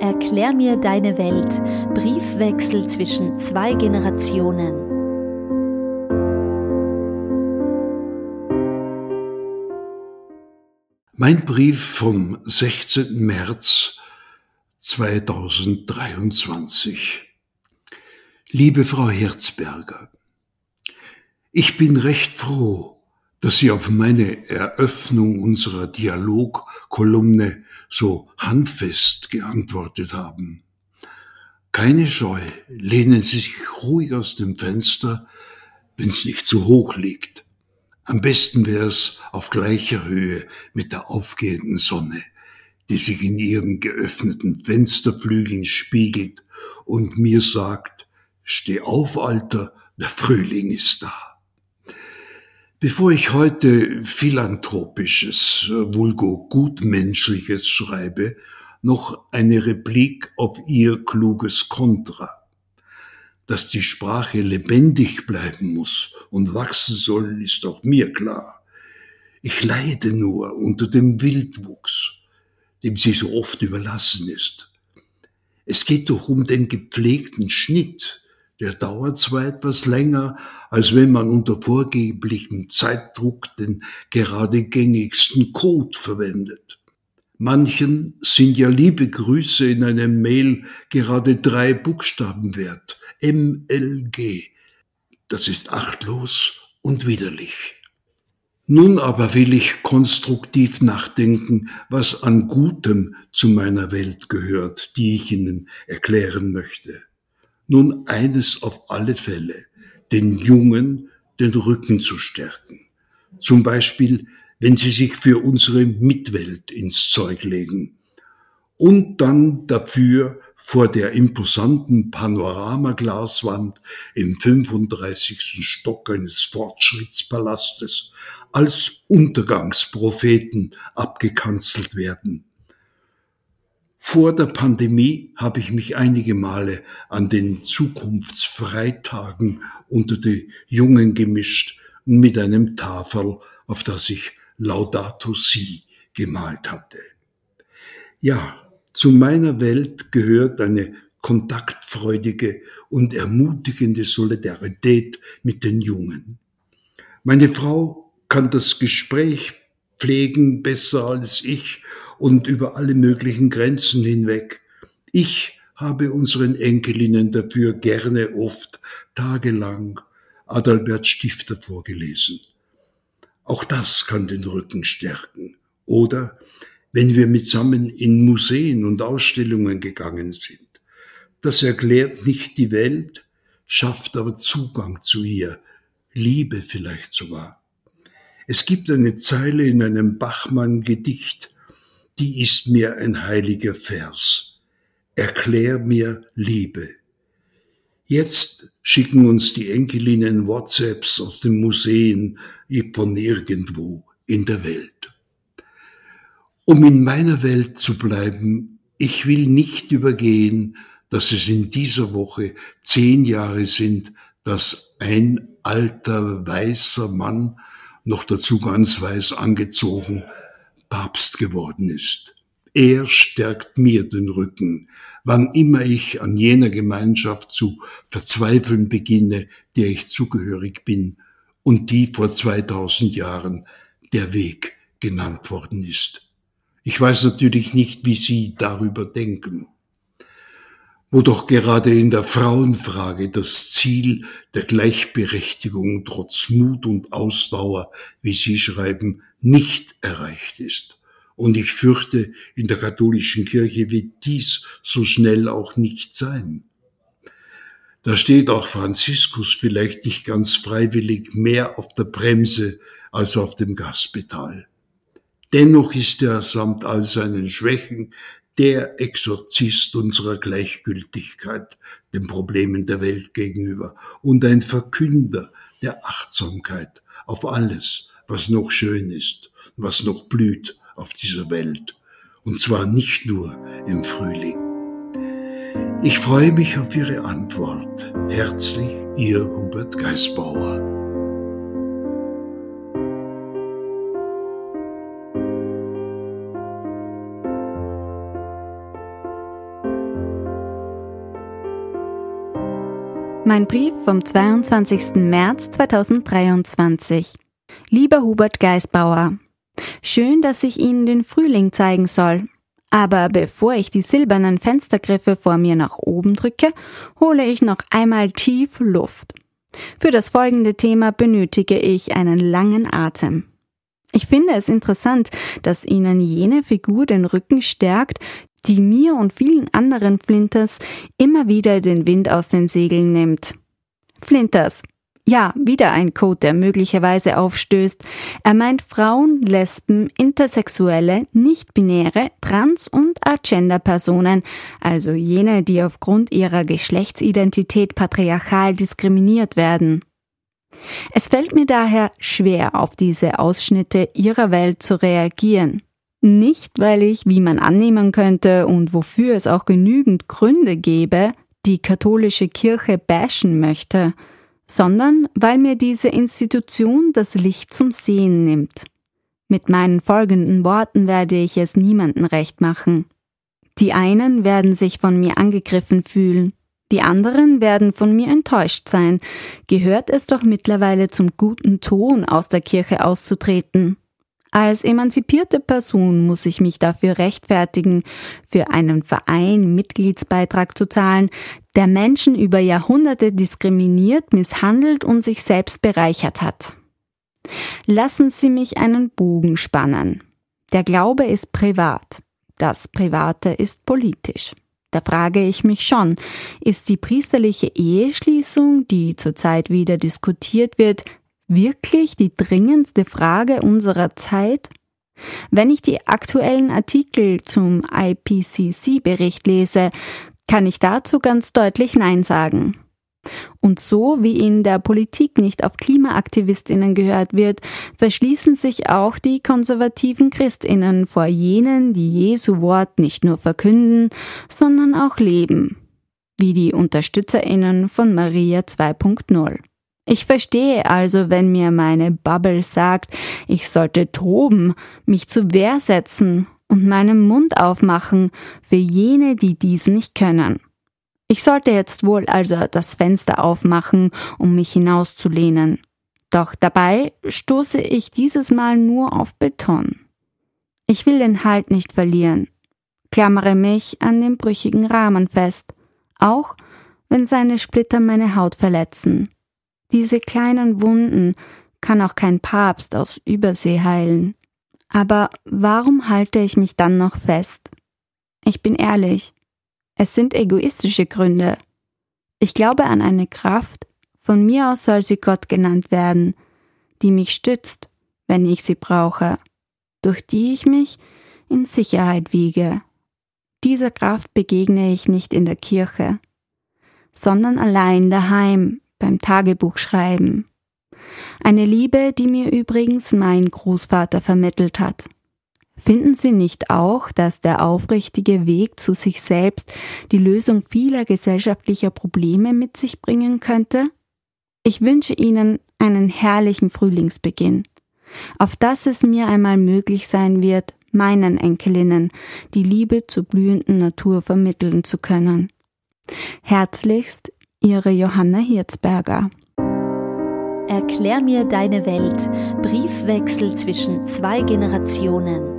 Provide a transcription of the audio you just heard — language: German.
Erklär mir deine Welt. Briefwechsel zwischen zwei Generationen. Mein Brief vom 16. März 2023. Liebe Frau Herzberger, ich bin recht froh, dass Sie auf meine Eröffnung unserer Dialogkolumne so handfest geantwortet haben. Keine Scheu, lehnen Sie sich ruhig aus dem Fenster, wenn es nicht zu hoch liegt. Am besten wäre es auf gleicher Höhe mit der aufgehenden Sonne, die sich in ihren geöffneten Fensterflügeln spiegelt und mir sagt, steh auf, Alter, der Frühling ist da. Bevor ich heute philanthropisches, vulgo gutmenschliches schreibe, noch eine Replik auf ihr kluges Kontra. Dass die Sprache lebendig bleiben muss und wachsen soll, ist auch mir klar. Ich leide nur unter dem Wildwuchs, dem sie so oft überlassen ist. Es geht doch um den gepflegten Schnitt, der dauert zwar etwas länger, als wenn man unter vorgeblichem Zeitdruck den gerade gängigsten Code verwendet. Manchen sind ja liebe Grüße in einem Mail gerade drei Buchstaben wert. MLG. Das ist achtlos und widerlich. Nun aber will ich konstruktiv nachdenken, was an Gutem zu meiner Welt gehört, die ich Ihnen erklären möchte. Nun eines auf alle Fälle, den Jungen den Rücken zu stärken. Zum Beispiel, wenn sie sich für unsere Mitwelt ins Zeug legen. Und dann dafür vor der imposanten Panoramaglaswand im 35. Stock eines Fortschrittspalastes als Untergangspropheten abgekanzelt werden vor der Pandemie habe ich mich einige Male an den Zukunftsfreitagen unter die Jungen gemischt mit einem Tafel, auf das ich Laudato Si gemalt hatte. Ja, zu meiner Welt gehört eine kontaktfreudige und ermutigende Solidarität mit den Jungen. Meine Frau kann das Gespräch pflegen besser als ich und über alle möglichen Grenzen hinweg. Ich habe unseren Enkelinnen dafür gerne oft tagelang Adalbert Stifter vorgelesen. Auch das kann den Rücken stärken. Oder wenn wir mitsammen in Museen und Ausstellungen gegangen sind. Das erklärt nicht die Welt, schafft aber Zugang zu ihr, Liebe vielleicht sogar. Es gibt eine Zeile in einem Bachmann-Gedicht, die ist mir ein heiliger Vers. Erklär mir Liebe. Jetzt schicken uns die Enkelinnen WhatsApps aus den Museen von irgendwo in der Welt. Um in meiner Welt zu bleiben, ich will nicht übergehen, dass es in dieser Woche zehn Jahre sind, dass ein alter weißer Mann, noch dazu ganz weiß angezogen, Papst geworden ist. Er stärkt mir den Rücken, wann immer ich an jener Gemeinschaft zu verzweifeln beginne, der ich zugehörig bin und die vor 2000 Jahren der Weg genannt worden ist. Ich weiß natürlich nicht, wie Sie darüber denken. Wo doch gerade in der Frauenfrage das Ziel der Gleichberechtigung trotz Mut und Ausdauer, wie Sie schreiben, nicht erreicht ist. Und ich fürchte, in der katholischen Kirche wird dies so schnell auch nicht sein. Da steht auch Franziskus vielleicht nicht ganz freiwillig mehr auf der Bremse als auf dem Gaspedal. Dennoch ist er samt all seinen Schwächen der Exorzist unserer Gleichgültigkeit den Problemen der Welt gegenüber und ein Verkünder der Achtsamkeit auf alles, was noch schön ist, was noch blüht auf dieser Welt. Und zwar nicht nur im Frühling. Ich freue mich auf Ihre Antwort. Herzlich, Ihr Hubert Geisbauer. Mein Brief vom 22. März 2023 Lieber Hubert Geisbauer, schön, dass ich Ihnen den Frühling zeigen soll. Aber bevor ich die silbernen Fenstergriffe vor mir nach oben drücke, hole ich noch einmal tief Luft. Für das folgende Thema benötige ich einen langen Atem. Ich finde es interessant, dass Ihnen jene Figur den Rücken stärkt, die mir und vielen anderen Flinters immer wieder den Wind aus den Segeln nimmt. Flinters. Ja, wieder ein Code, der möglicherweise aufstößt. Er meint Frauen, Lesben, Intersexuelle, Nicht-Binäre, Trans- und Agender-Personen, also jene, die aufgrund ihrer Geschlechtsidentität patriarchal diskriminiert werden. Es fällt mir daher schwer, auf diese Ausschnitte ihrer Welt zu reagieren. Nicht, weil ich, wie man annehmen könnte und wofür es auch genügend Gründe gäbe, die katholische Kirche bashen möchte, sondern weil mir diese Institution das Licht zum Sehen nimmt. Mit meinen folgenden Worten werde ich es niemandem recht machen. Die einen werden sich von mir angegriffen fühlen, die anderen werden von mir enttäuscht sein. Gehört es doch mittlerweile zum guten Ton, aus der Kirche auszutreten. Als emanzipierte Person muss ich mich dafür rechtfertigen, für einen Verein Mitgliedsbeitrag zu zahlen, der Menschen über Jahrhunderte diskriminiert, misshandelt und sich selbst bereichert hat. Lassen Sie mich einen Bogen spannen. Der Glaube ist privat, das Private ist politisch. Da frage ich mich schon, ist die priesterliche Eheschließung, die zurzeit wieder diskutiert wird, wirklich die dringendste Frage unserer Zeit? Wenn ich die aktuellen Artikel zum IPCC-Bericht lese, kann ich dazu ganz deutlich Nein sagen. Und so wie in der Politik nicht auf Klimaaktivistinnen gehört wird, verschließen sich auch die konservativen Christinnen vor jenen, die Jesu Wort nicht nur verkünden, sondern auch leben, wie die Unterstützerinnen von Maria 2.0. Ich verstehe also, wenn mir meine Bubble sagt, ich sollte toben, mich zu Wehr setzen und meinen Mund aufmachen für jene, die dies nicht können. Ich sollte jetzt wohl also das Fenster aufmachen, um mich hinauszulehnen. Doch dabei stoße ich dieses Mal nur auf Beton. Ich will den Halt nicht verlieren, klammere mich an dem brüchigen Rahmen fest, auch wenn seine Splitter meine Haut verletzen. Diese kleinen Wunden kann auch kein Papst aus Übersee heilen. Aber warum halte ich mich dann noch fest? Ich bin ehrlich, es sind egoistische Gründe. Ich glaube an eine Kraft, von mir aus soll sie Gott genannt werden, die mich stützt, wenn ich sie brauche, durch die ich mich in Sicherheit wiege. Dieser Kraft begegne ich nicht in der Kirche, sondern allein daheim beim Tagebuchschreiben. Eine Liebe, die mir übrigens mein Großvater vermittelt hat. Finden Sie nicht auch, dass der aufrichtige Weg zu sich selbst die Lösung vieler gesellschaftlicher Probleme mit sich bringen könnte? Ich wünsche Ihnen einen herrlichen Frühlingsbeginn, auf dass es mir einmal möglich sein wird, meinen Enkelinnen die Liebe zur blühenden Natur vermitteln zu können. Herzlichst Ihre Johanna Hirzberger. Erklär mir deine Welt. Briefwechsel zwischen zwei Generationen.